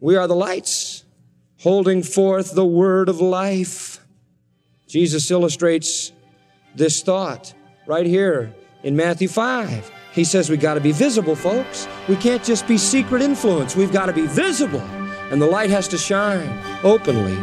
We are the lights holding forth the word of life. Jesus illustrates this thought right here in Matthew 5. He says we got to be visible, folks. We can't just be secret influence. We've got to be visible. And the light has to shine openly.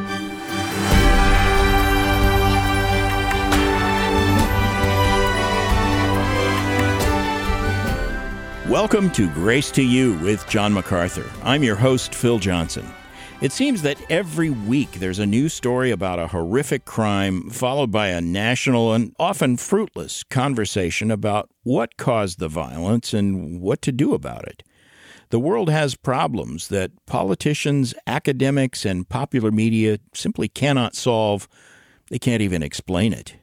Welcome to Grace to You with John MacArthur. I'm your host, Phil Johnson. It seems that every week there's a new story about a horrific crime, followed by a national and often fruitless conversation about what caused the violence and what to do about it. The world has problems that politicians, academics, and popular media simply cannot solve. They can't even explain it.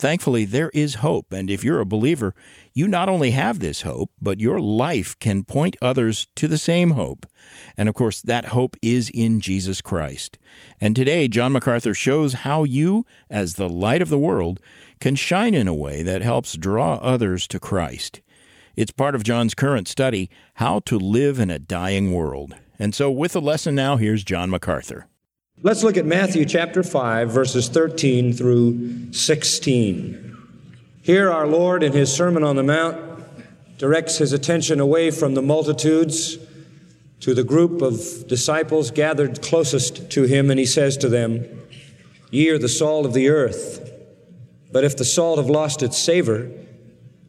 Thankfully, there is hope, and if you're a believer, you not only have this hope, but your life can point others to the same hope. And of course, that hope is in Jesus Christ. And today, John MacArthur shows how you, as the light of the world, can shine in a way that helps draw others to Christ. It's part of John's current study, How to Live in a Dying World. And so, with the lesson now, here's John MacArthur. Let's look at Matthew chapter 5, verses 13 through 16. Here, our Lord, in his Sermon on the Mount, directs his attention away from the multitudes to the group of disciples gathered closest to him, and he says to them, Ye are the salt of the earth. But if the salt have lost its savor,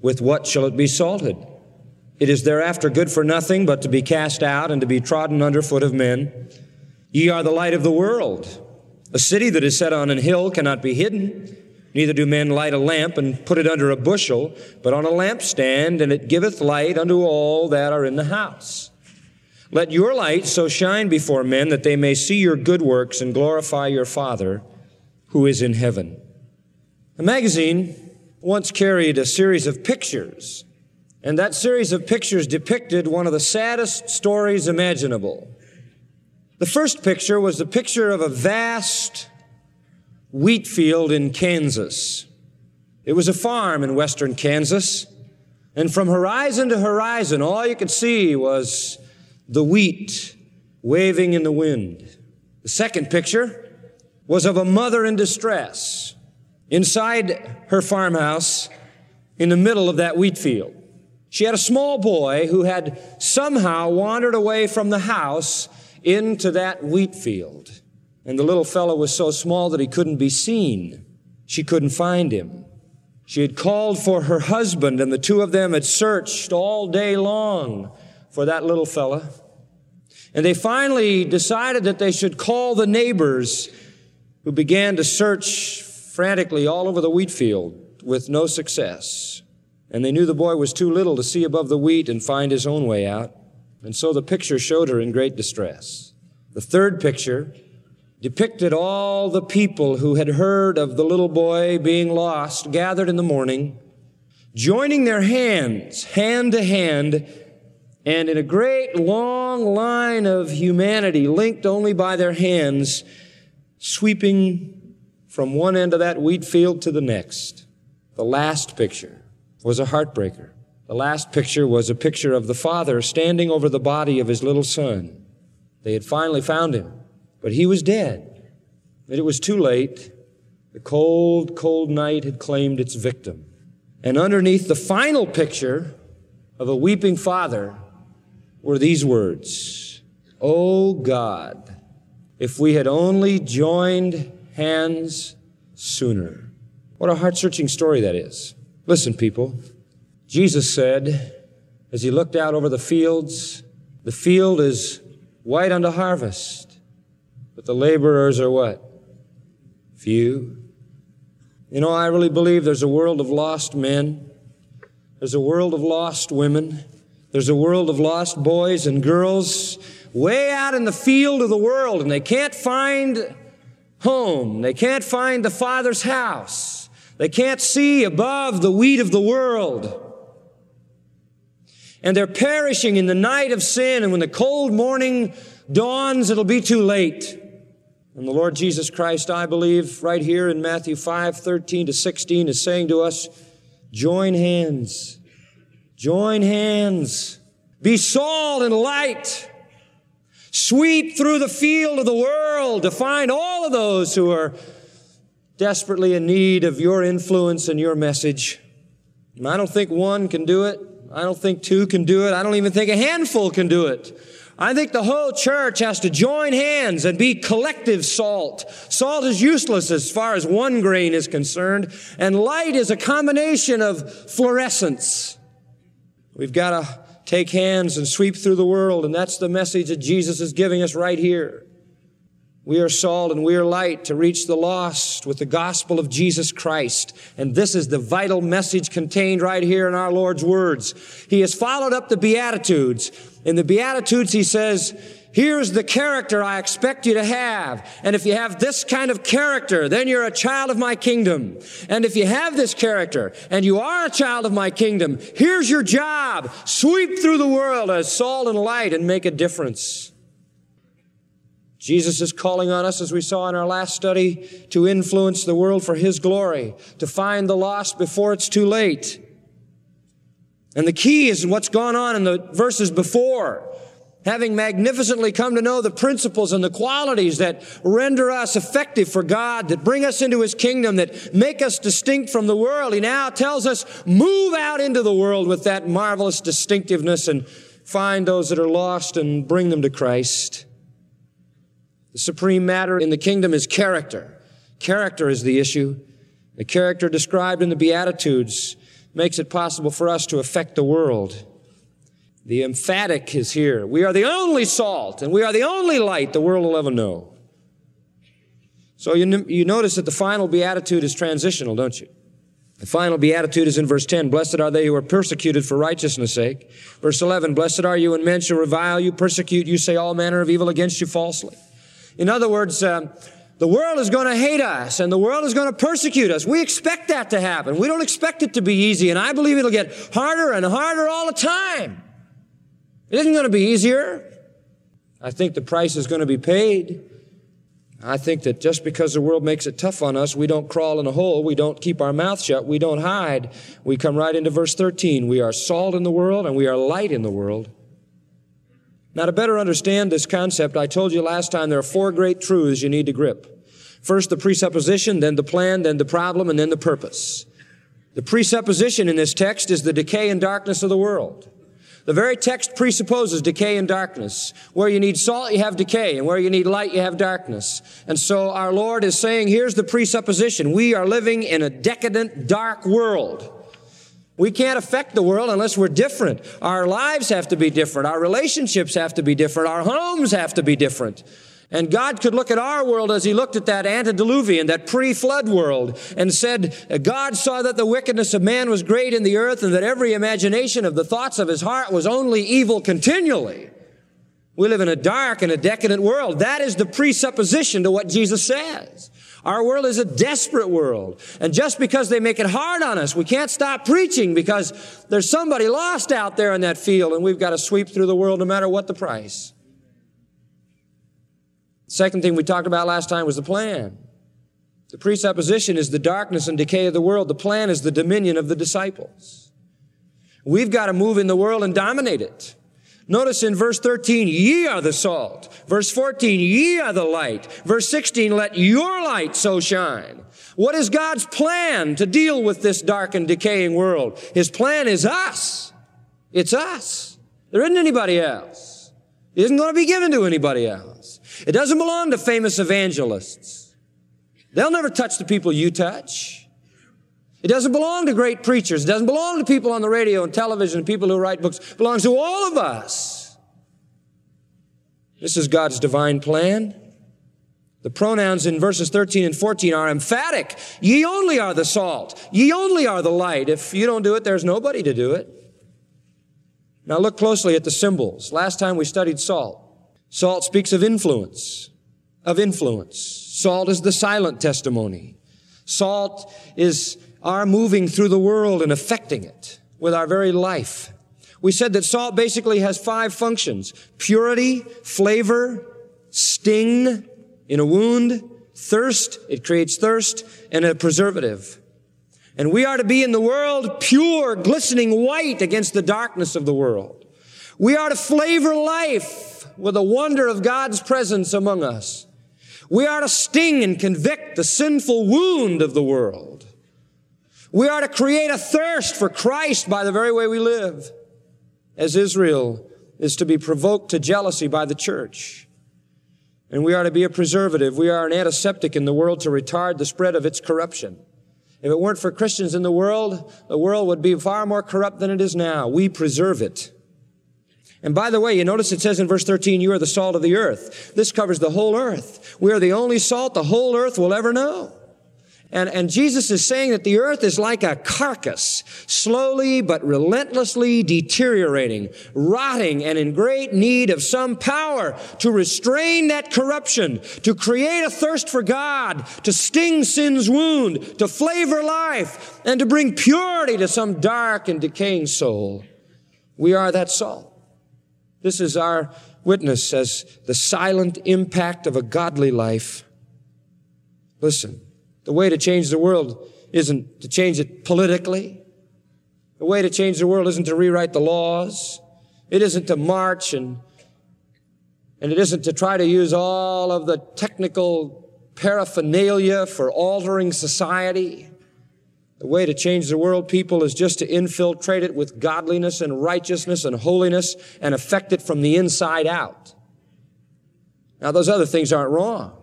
with what shall it be salted? It is thereafter good for nothing but to be cast out and to be trodden under foot of men. Ye are the light of the world. A city that is set on an hill cannot be hidden. Neither do men light a lamp and put it under a bushel, but on a lampstand, and it giveth light unto all that are in the house. Let your light so shine before men that they may see your good works and glorify your Father who is in heaven. A magazine once carried a series of pictures, and that series of pictures depicted one of the saddest stories imaginable. The first picture was the picture of a vast wheat field in Kansas. It was a farm in western Kansas, and from horizon to horizon, all you could see was the wheat waving in the wind. The second picture was of a mother in distress inside her farmhouse in the middle of that wheat field. She had a small boy who had somehow wandered away from the house into that wheat field. And the little fellow was so small that he couldn't be seen. She couldn't find him. She had called for her husband, and the two of them had searched all day long for that little fella. And they finally decided that they should call the neighbors who began to search frantically all over the wheat field with no success. And they knew the boy was too little to see above the wheat and find his own way out. And so the picture showed her in great distress. The third picture depicted all the people who had heard of the little boy being lost gathered in the morning, joining their hands, hand to hand, and in a great long line of humanity linked only by their hands, sweeping from one end of that wheat field to the next. The last picture was a heartbreaker. The last picture was a picture of the father standing over the body of his little son. They had finally found him, but he was dead. And it was too late. The cold, cold night had claimed its victim. And underneath the final picture of a weeping father were these words, Oh God, if we had only joined hands sooner. What a heart searching story that is. Listen, people. Jesus said, as he looked out over the fields, the field is white unto harvest, but the laborers are what? Few. You know, I really believe there's a world of lost men. There's a world of lost women. There's a world of lost boys and girls way out in the field of the world, and they can't find home. They can't find the Father's house. They can't see above the wheat of the world and they're perishing in the night of sin. And when the cold morning dawns, it'll be too late. And the Lord Jesus Christ, I believe, right here in Matthew 5, 13 to 16, is saying to us, join hands. Join hands. Be salt and light. Sweep through the field of the world to find all of those who are desperately in need of your influence and your message. And I don't think one can do it. I don't think two can do it. I don't even think a handful can do it. I think the whole church has to join hands and be collective salt. Salt is useless as far as one grain is concerned, and light is a combination of fluorescence. We've got to take hands and sweep through the world, and that's the message that Jesus is giving us right here. We are salt and we are light to reach the lost with the gospel of Jesus Christ. And this is the vital message contained right here in our Lord's words. He has followed up the Beatitudes. In the Beatitudes, he says, Here's the character I expect you to have. And if you have this kind of character, then you're a child of my kingdom. And if you have this character and you are a child of my kingdom, here's your job. Sweep through the world as salt and light and make a difference. Jesus is calling on us, as we saw in our last study, to influence the world for His glory, to find the lost before it's too late. And the key is what's gone on in the verses before. Having magnificently come to know the principles and the qualities that render us effective for God, that bring us into His kingdom, that make us distinct from the world, He now tells us, move out into the world with that marvelous distinctiveness and find those that are lost and bring them to Christ. The supreme matter in the kingdom is character. Character is the issue. The character described in the Beatitudes makes it possible for us to affect the world. The emphatic is here. We are the only salt and we are the only light the world will ever know. So you, you notice that the final beatitude is transitional, don't you? The final beatitude is in verse 10. Blessed are they who are persecuted for righteousness' sake. Verse 11. Blessed are you when men shall revile you, persecute you, say all manner of evil against you falsely. In other words, uh, the world is going to hate us and the world is going to persecute us. We expect that to happen. We don't expect it to be easy. And I believe it'll get harder and harder all the time. It isn't going to be easier. I think the price is going to be paid. I think that just because the world makes it tough on us, we don't crawl in a hole. We don't keep our mouth shut. We don't hide. We come right into verse 13. We are salt in the world and we are light in the world. Now, to better understand this concept, I told you last time there are four great truths you need to grip. First, the presupposition, then the plan, then the problem, and then the purpose. The presupposition in this text is the decay and darkness of the world. The very text presupposes decay and darkness. Where you need salt, you have decay, and where you need light, you have darkness. And so our Lord is saying, here's the presupposition. We are living in a decadent, dark world. We can't affect the world unless we're different. Our lives have to be different. Our relationships have to be different. Our homes have to be different. And God could look at our world as He looked at that antediluvian, that pre-flood world, and said, God saw that the wickedness of man was great in the earth and that every imagination of the thoughts of his heart was only evil continually. We live in a dark and a decadent world. That is the presupposition to what Jesus says. Our world is a desperate world. And just because they make it hard on us, we can't stop preaching because there's somebody lost out there in that field and we've got to sweep through the world no matter what the price. Second thing we talked about last time was the plan. The presupposition is the darkness and decay of the world. The plan is the dominion of the disciples. We've got to move in the world and dominate it. Notice in verse 13, ye are the salt. Verse 14, ye are the light. Verse 16, let your light so shine. What is God's plan to deal with this dark and decaying world? His plan is us. It's us. There isn't anybody else. It isn't going to be given to anybody else. It doesn't belong to famous evangelists. They'll never touch the people you touch. It doesn't belong to great preachers. It doesn't belong to people on the radio and television and people who write books. It belongs to all of us. This is God's divine plan. The pronouns in verses 13 and 14 are emphatic. Ye only are the salt. Ye only are the light. If you don't do it, there's nobody to do it. Now look closely at the symbols. Last time we studied salt. Salt speaks of influence, of influence. Salt is the silent testimony. Salt is are moving through the world and affecting it with our very life. We said that salt basically has five functions. Purity, flavor, sting in a wound, thirst, it creates thirst, and a preservative. And we are to be in the world pure, glistening white against the darkness of the world. We are to flavor life with the wonder of God's presence among us. We are to sting and convict the sinful wound of the world. We are to create a thirst for Christ by the very way we live, as Israel is to be provoked to jealousy by the church. And we are to be a preservative. We are an antiseptic in the world to retard the spread of its corruption. If it weren't for Christians in the world, the world would be far more corrupt than it is now. We preserve it. And by the way, you notice it says in verse 13, you are the salt of the earth. This covers the whole earth. We are the only salt the whole earth will ever know. And, and Jesus is saying that the earth is like a carcass, slowly but relentlessly deteriorating, rotting, and in great need of some power to restrain that corruption, to create a thirst for God, to sting sin's wound, to flavor life, and to bring purity to some dark and decaying soul. We are that salt. This is our witness as the silent impact of a godly life. Listen. The way to change the world isn't to change it politically. The way to change the world isn't to rewrite the laws. It isn't to march and, and it isn't to try to use all of the technical paraphernalia for altering society. The way to change the world, people, is just to infiltrate it with godliness and righteousness and holiness and affect it from the inside out. Now, those other things aren't wrong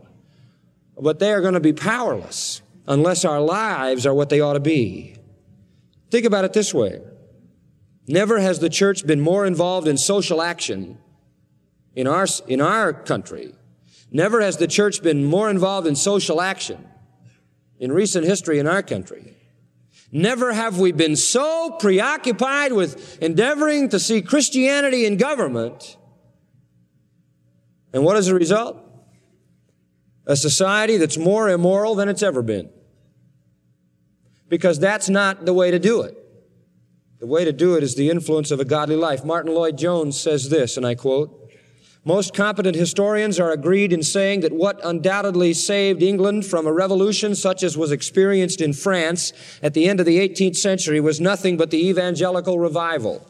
but they are going to be powerless unless our lives are what they ought to be. Think about it this way. Never has the church been more involved in social action in our, in our country. Never has the church been more involved in social action in recent history in our country. Never have we been so preoccupied with endeavoring to see Christianity in government. And what is the result? A society that's more immoral than it's ever been. Because that's not the way to do it. The way to do it is the influence of a godly life. Martyn Lloyd-Jones says this, and I quote, most competent historians are agreed in saying that what undoubtedly saved England from a revolution such as was experienced in France at the end of the 18th century was nothing but the evangelical revival.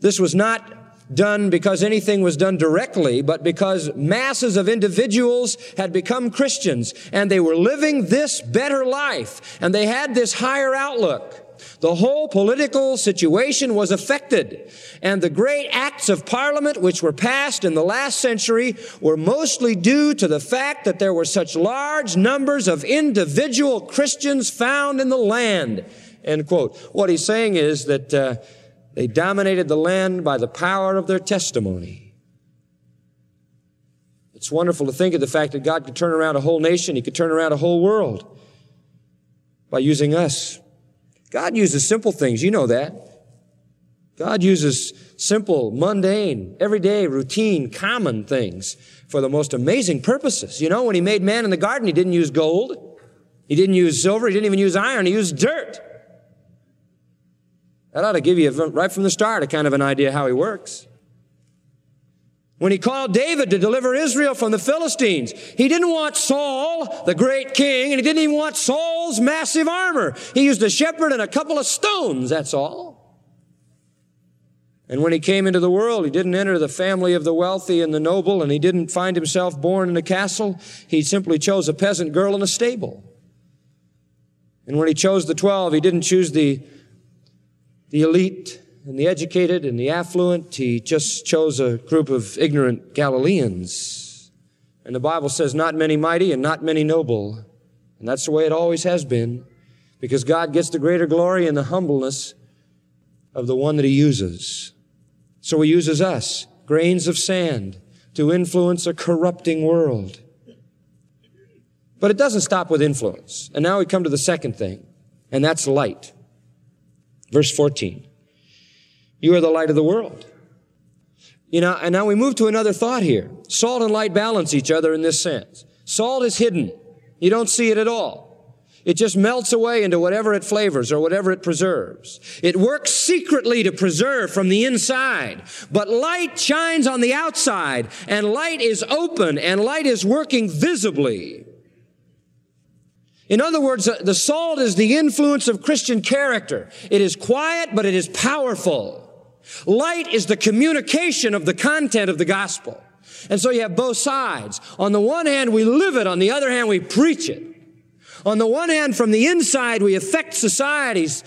This was not done because anything was done directly, but because masses of individuals had become Christians and they were living this better life and they had this higher outlook. The whole political situation was affected, and the great acts of parliament which were passed in the last century were mostly due to the fact that there were such large numbers of individual Christians found in the land. End quote. What he's saying is that uh, they dominated the land by the power of their testimony. It's wonderful to think of the fact that God could turn around a whole nation, He could turn around a whole world by using us. God uses simple things, you know that. God uses simple, mundane, everyday, routine, common things for the most amazing purposes. You know, when He made man in the garden, He didn't use gold, He didn't use silver, He didn't even use iron, He used dirt. That ought to give you, right from the start, a kind of an idea how he works. When he called David to deliver Israel from the Philistines, he didn't want Saul, the great king, and he didn't even want Saul's massive armor. He used a shepherd and a couple of stones, that's all. And when he came into the world, he didn't enter the family of the wealthy and the noble, and he didn't find himself born in a castle. He simply chose a peasant girl in a stable. And when he chose the twelve, he didn't choose the the elite and the educated and the affluent. He just chose a group of ignorant Galileans. And the Bible says, not many mighty and not many noble. And that's the way it always has been, because God gets the greater glory in the humbleness of the one that He uses. So He uses us, grains of sand, to influence a corrupting world. But it doesn't stop with influence. And now we come to the second thing, and that's light. Verse 14. You are the light of the world. You know, and now we move to another thought here. Salt and light balance each other in this sense. Salt is hidden. You don't see it at all. It just melts away into whatever it flavors or whatever it preserves. It works secretly to preserve from the inside, but light shines on the outside and light is open and light is working visibly. In other words, the salt is the influence of Christian character. It is quiet, but it is powerful. Light is the communication of the content of the gospel. And so you have both sides. On the one hand, we live it. On the other hand, we preach it. On the one hand, from the inside, we affect society's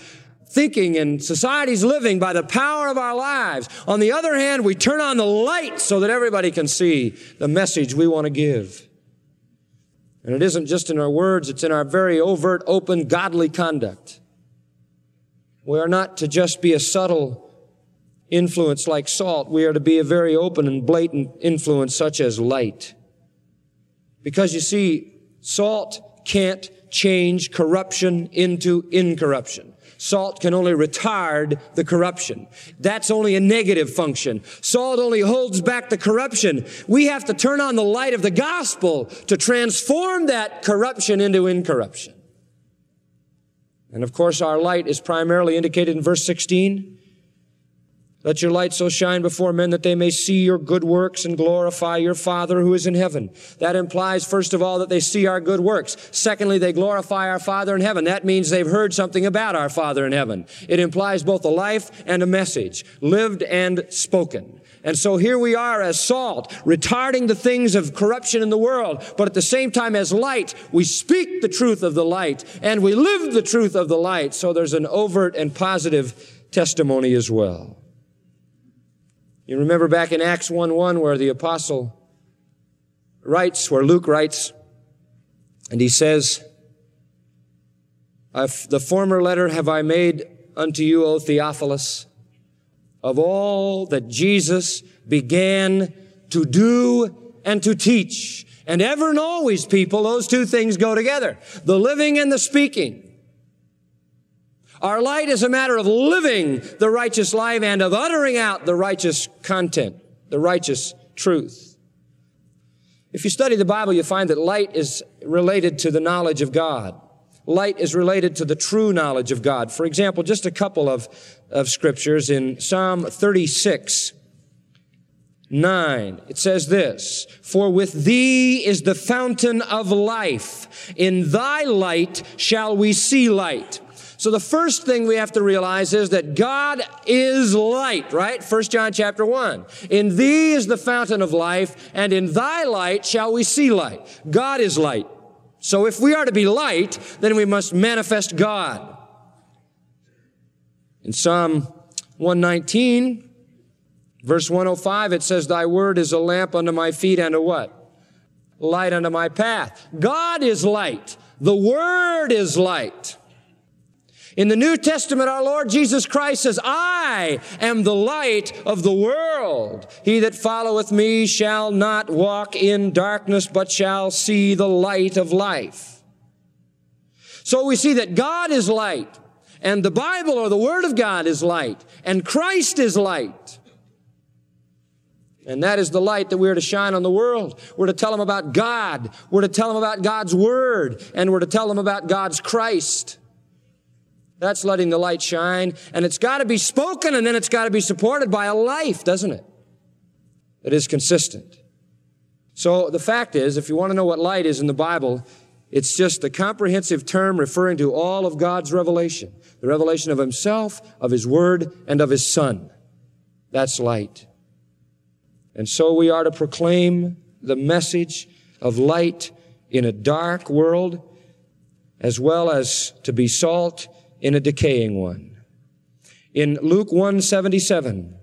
thinking and society's living by the power of our lives. On the other hand, we turn on the light so that everybody can see the message we want to give. And it isn't just in our words, it's in our very overt, open, godly conduct. We are not to just be a subtle influence like salt. We are to be a very open and blatant influence such as light. Because you see, salt can't change corruption into incorruption. Salt can only retard the corruption. That's only a negative function. Salt only holds back the corruption. We have to turn on the light of the gospel to transform that corruption into incorruption. And of course, our light is primarily indicated in verse 16. Let your light so shine before men that they may see your good works and glorify your Father who is in heaven. That implies, first of all, that they see our good works. Secondly, they glorify our Father in heaven. That means they've heard something about our Father in heaven. It implies both a life and a message, lived and spoken. And so here we are as salt, retarding the things of corruption in the world, but at the same time as light, we speak the truth of the light and we live the truth of the light. So there's an overt and positive testimony as well. You remember back in Acts 1 1 where the apostle writes, where Luke writes, and he says, The former letter have I made unto you, O Theophilus, of all that Jesus began to do and to teach. And ever and always, people, those two things go together. The living and the speaking. Our light is a matter of living the righteous life and of uttering out the righteous content, the righteous truth. If you study the Bible, you find that light is related to the knowledge of God. Light is related to the true knowledge of God. For example, just a couple of, of scriptures in Psalm 36, 9. It says this, For with thee is the fountain of life. In thy light shall we see light. So the first thing we have to realize is that God is light, right? 1 John chapter 1. In thee is the fountain of life, and in thy light shall we see light. God is light. So if we are to be light, then we must manifest God. In Psalm 119, verse 105, it says, Thy word is a lamp unto my feet and a what? Light unto my path. God is light. The word is light. In the New Testament, our Lord Jesus Christ says, I am the light of the world. He that followeth me shall not walk in darkness, but shall see the light of life. So we see that God is light, and the Bible or the Word of God is light, and Christ is light. And that is the light that we're to shine on the world. We're to tell them about God. We're to tell them about God's Word, and we're to tell them about God's Christ. That's letting the light shine. And it's got to be spoken and then it's got to be supported by a life, doesn't it? That is consistent. So the fact is, if you want to know what light is in the Bible, it's just the comprehensive term referring to all of God's revelation. The revelation of Himself, of His Word, and of His Son. That's light. And so we are to proclaim the message of light in a dark world, as well as to be salt in a decaying one. In Luke 177,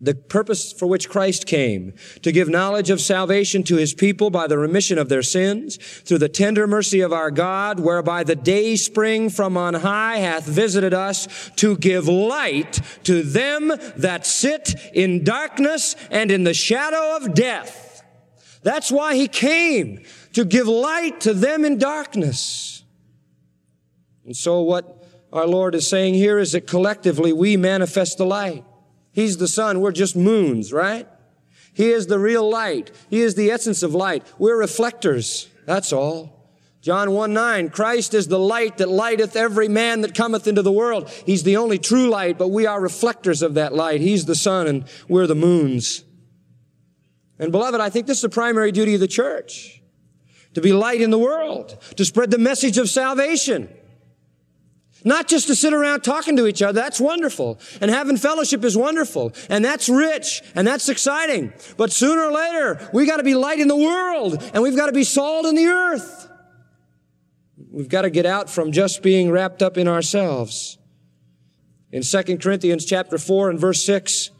the purpose for which Christ came, to give knowledge of salvation to his people by the remission of their sins, through the tender mercy of our God, whereby the day spring from on high hath visited us to give light to them that sit in darkness and in the shadow of death. That's why he came, to give light to them in darkness. And so what our Lord is saying here is that collectively we manifest the light. He's the sun. We're just moons, right? He is the real light. He is the essence of light. We're reflectors. That's all. John 1 9, Christ is the light that lighteth every man that cometh into the world. He's the only true light, but we are reflectors of that light. He's the sun and we're the moons. And beloved, I think this is the primary duty of the church. To be light in the world. To spread the message of salvation. Not just to sit around talking to each other. That's wonderful. And having fellowship is wonderful. And that's rich. And that's exciting. But sooner or later, we got to be light in the world. And we've got to be salt in the earth. We've got to get out from just being wrapped up in ourselves. In 2 Corinthians chapter 4 and verse 6,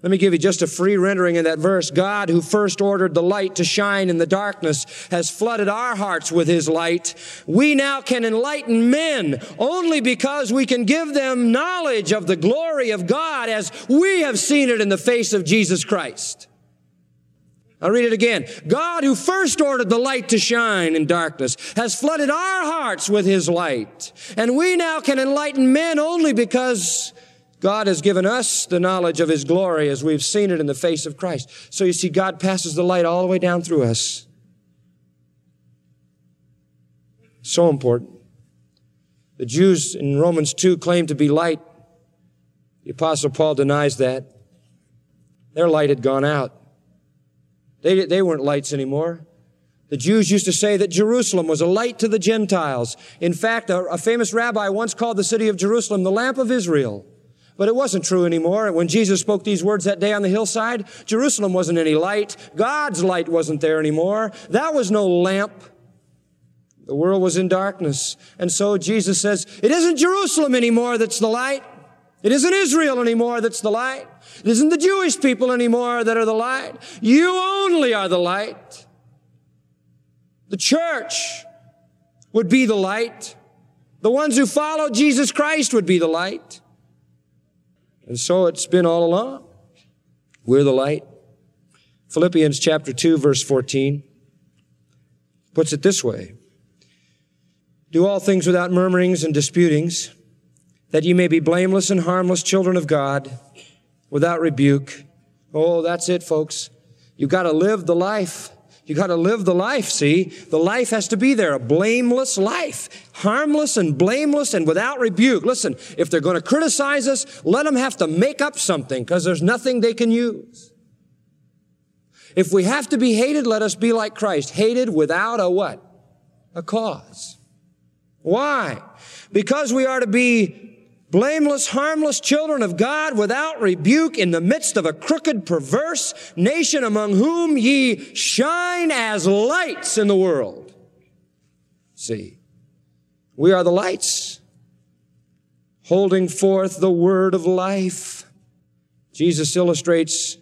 let me give you just a free rendering of that verse. God, who first ordered the light to shine in the darkness, has flooded our hearts with his light. We now can enlighten men only because we can give them knowledge of the glory of God as we have seen it in the face of Jesus Christ. I'll read it again. God, who first ordered the light to shine in darkness, has flooded our hearts with his light. And we now can enlighten men only because God has given us the knowledge of His glory as we've seen it in the face of Christ. So you see, God passes the light all the way down through us. So important. The Jews in Romans 2 claim to be light. The Apostle Paul denies that. Their light had gone out. They, they weren't lights anymore. The Jews used to say that Jerusalem was a light to the Gentiles. In fact, a, a famous rabbi once called the city of Jerusalem the lamp of Israel. But it wasn't true anymore. When Jesus spoke these words that day on the hillside, Jerusalem wasn't any light. God's light wasn't there anymore. That was no lamp. The world was in darkness. And so Jesus says, it isn't Jerusalem anymore that's the light. It isn't Israel anymore that's the light. It isn't the Jewish people anymore that are the light. You only are the light. The church would be the light. The ones who follow Jesus Christ would be the light. And so it's been all along. We're the light. Philippians chapter 2 verse 14 puts it this way. Do all things without murmurings and disputings, that ye may be blameless and harmless children of God, without rebuke. Oh, that's it, folks. You've gotta live the life. You got to live the life, see? The life has to be there, a blameless life, harmless and blameless and without rebuke. Listen, if they're going to criticize us, let them have to make up something because there's nothing they can use. If we have to be hated, let us be like Christ, hated without a what? A cause. Why? Because we are to be blameless, harmless children of God without rebuke in the midst of a crooked, perverse nation among whom ye shine as lights in the world. See, we are the lights holding forth the word of life. Jesus illustrates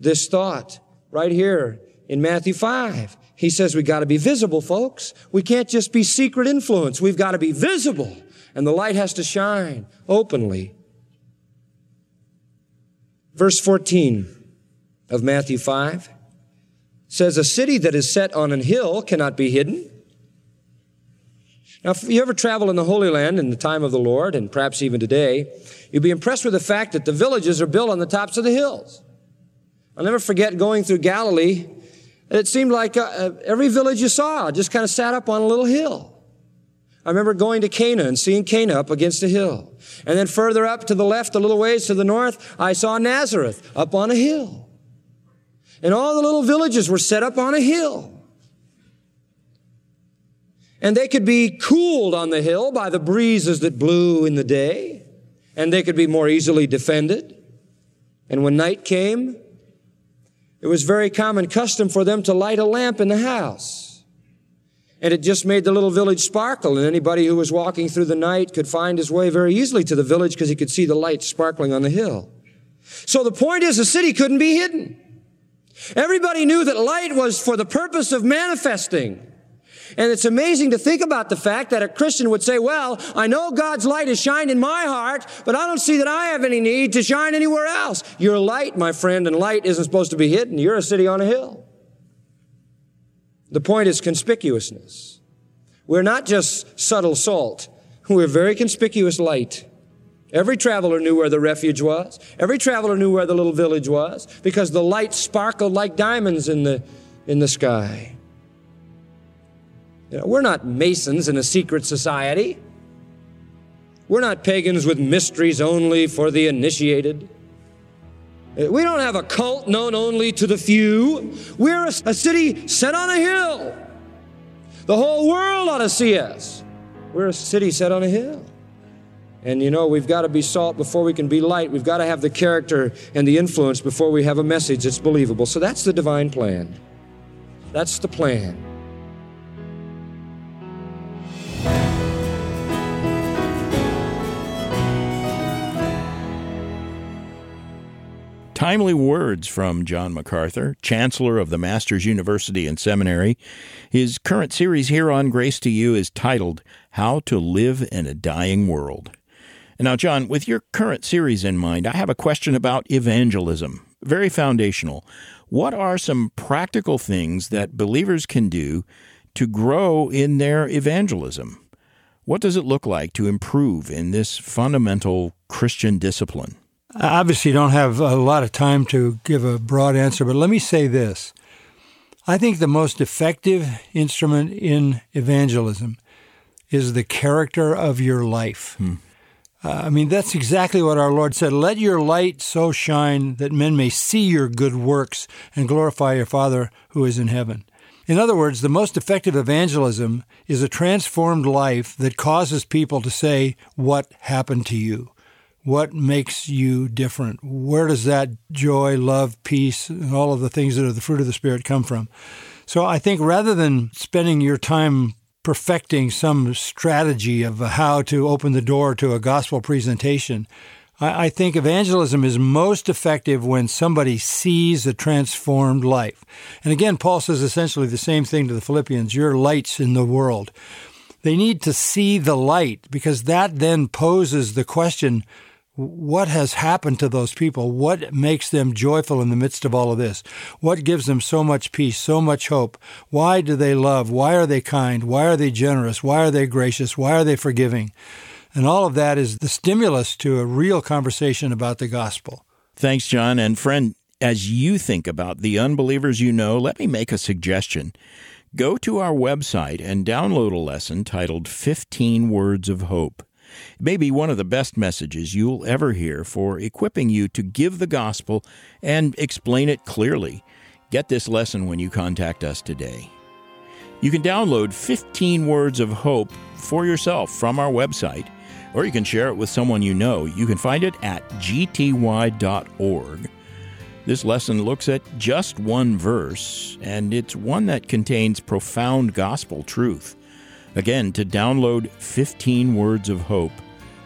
this thought right here in Matthew 5. He says we got to be visible, folks. We can't just be secret influence. We've got to be visible and the light has to shine openly. Verse 14 of Matthew 5 says, A city that is set on an hill cannot be hidden. Now, if you ever travel in the Holy Land in the time of the Lord, and perhaps even today, you'll be impressed with the fact that the villages are built on the tops of the hills. I'll never forget going through Galilee. It seemed like uh, every village you saw just kind of sat up on a little hill. I remember going to Cana and seeing Cana up against a hill. And then further up to the left, a little ways to the north, I saw Nazareth up on a hill. And all the little villages were set up on a hill. And they could be cooled on the hill by the breezes that blew in the day. And they could be more easily defended. And when night came, it was very common custom for them to light a lamp in the house. And it just made the little village sparkle, and anybody who was walking through the night could find his way very easily to the village because he could see the light sparkling on the hill. So the point is, the city couldn't be hidden. Everybody knew that light was for the purpose of manifesting. And it's amazing to think about the fact that a Christian would say, well, I know God's light has shined in my heart, but I don't see that I have any need to shine anywhere else. Your light, my friend, and light isn't supposed to be hidden. You're a city on a hill. The point is conspicuousness. We're not just subtle salt. We're very conspicuous light. Every traveler knew where the refuge was. Every traveler knew where the little village was because the light sparkled like diamonds in the, in the sky. You know, we're not masons in a secret society. We're not pagans with mysteries only for the initiated. Uh, we don't have a cult known only to the few. We're a, a, city set on a hill. The whole world ought to see us. We're a city set on a hill. And you know, we've got to be salt before we can be light. We've got to have the character and the influence before we have a message that's believable. So that's the divine plan. That's the plan. Timely words from John MacArthur, Chancellor of the Masters University and Seminary. His current series here on Grace to You is titled How to Live in a Dying World. Now, John, with your current series in mind, I have a question about evangelism, very foundational. What are some practical things that believers can do to grow in their evangelism? What does it look like to improve in this fundamental Christian discipline? I obviously don't have a lot of time to give a broad answer, but let me say this. I think the most effective instrument in evangelism is the character of your life. Hmm. Uh, I mean, that's exactly what our Lord said. Let your light so shine that men may see your good works and glorify your Father who is in heaven. In other words, the most effective evangelism is a transformed life that causes people to say, What happened to you? What makes you different? Where does that joy, love, peace, and all of the things that are the fruit of the Spirit come from? So I think rather than spending your time perfecting some strategy of how to open the door to a gospel presentation, I, think evangelism is most effective when somebody sees a transformed life. And again, Paul says essentially the same thing to the Philippians you're lights in the world. They need to see the light because that then poses the question what has happened to those people? What makes them joyful in the midst of all of this? What gives them so much peace, so much hope? Why do they love? Why are they kind? Why are they generous? Why are they gracious? Why are they forgiving? And all of that is the stimulus to a real conversation about the gospel. Thanks, John. And friend, as you think about the unbelievers you know, let me make a suggestion. Go to our website and download a lesson titled 15 Words of Hope. It may be one of the best messages you'll ever hear for equipping you to give the gospel and explain it clearly. Get this lesson when you contact us today. You can download 15 Words of Hope for yourself from our website, or you can share it with someone you know. You can find it at gty.org. This lesson looks at just one verse, and it's one that contains profound gospel truth. Again, to download 15 Words of Hope,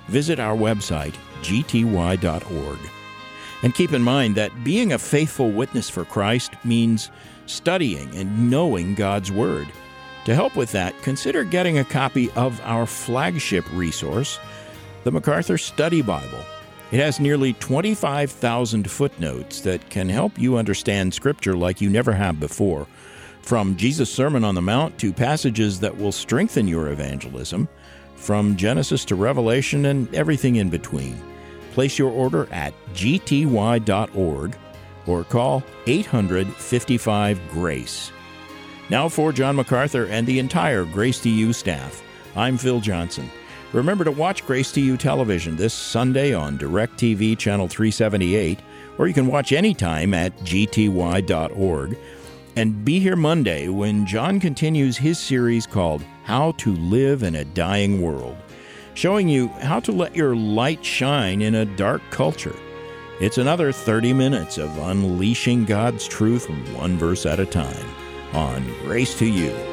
visit our website, gty.org. And keep in mind that being a faithful witness for Christ means studying and knowing God's Word. To help with that, consider getting a copy of our flagship resource, the MacArthur Study Bible. It has nearly 25,000 footnotes that can help you understand Scripture like you never have before from Jesus' Sermon on the Mount to passages that will strengthen your evangelism, from Genesis to Revelation and everything in between. Place your order at gty.org or call 855 GRACE. Now for John MacArthur and the entire Grace to You staff, I'm Phil Johnson. Remember to watch Grace to You television this Sunday on DirecTV Channel 378, or you can watch anytime at gty.org and be here Monday when John continues his series called How to Live in a Dying World, showing you how to let your light shine in a dark culture. It's another 30 minutes of unleashing God's truth one verse at a time on Grace to You.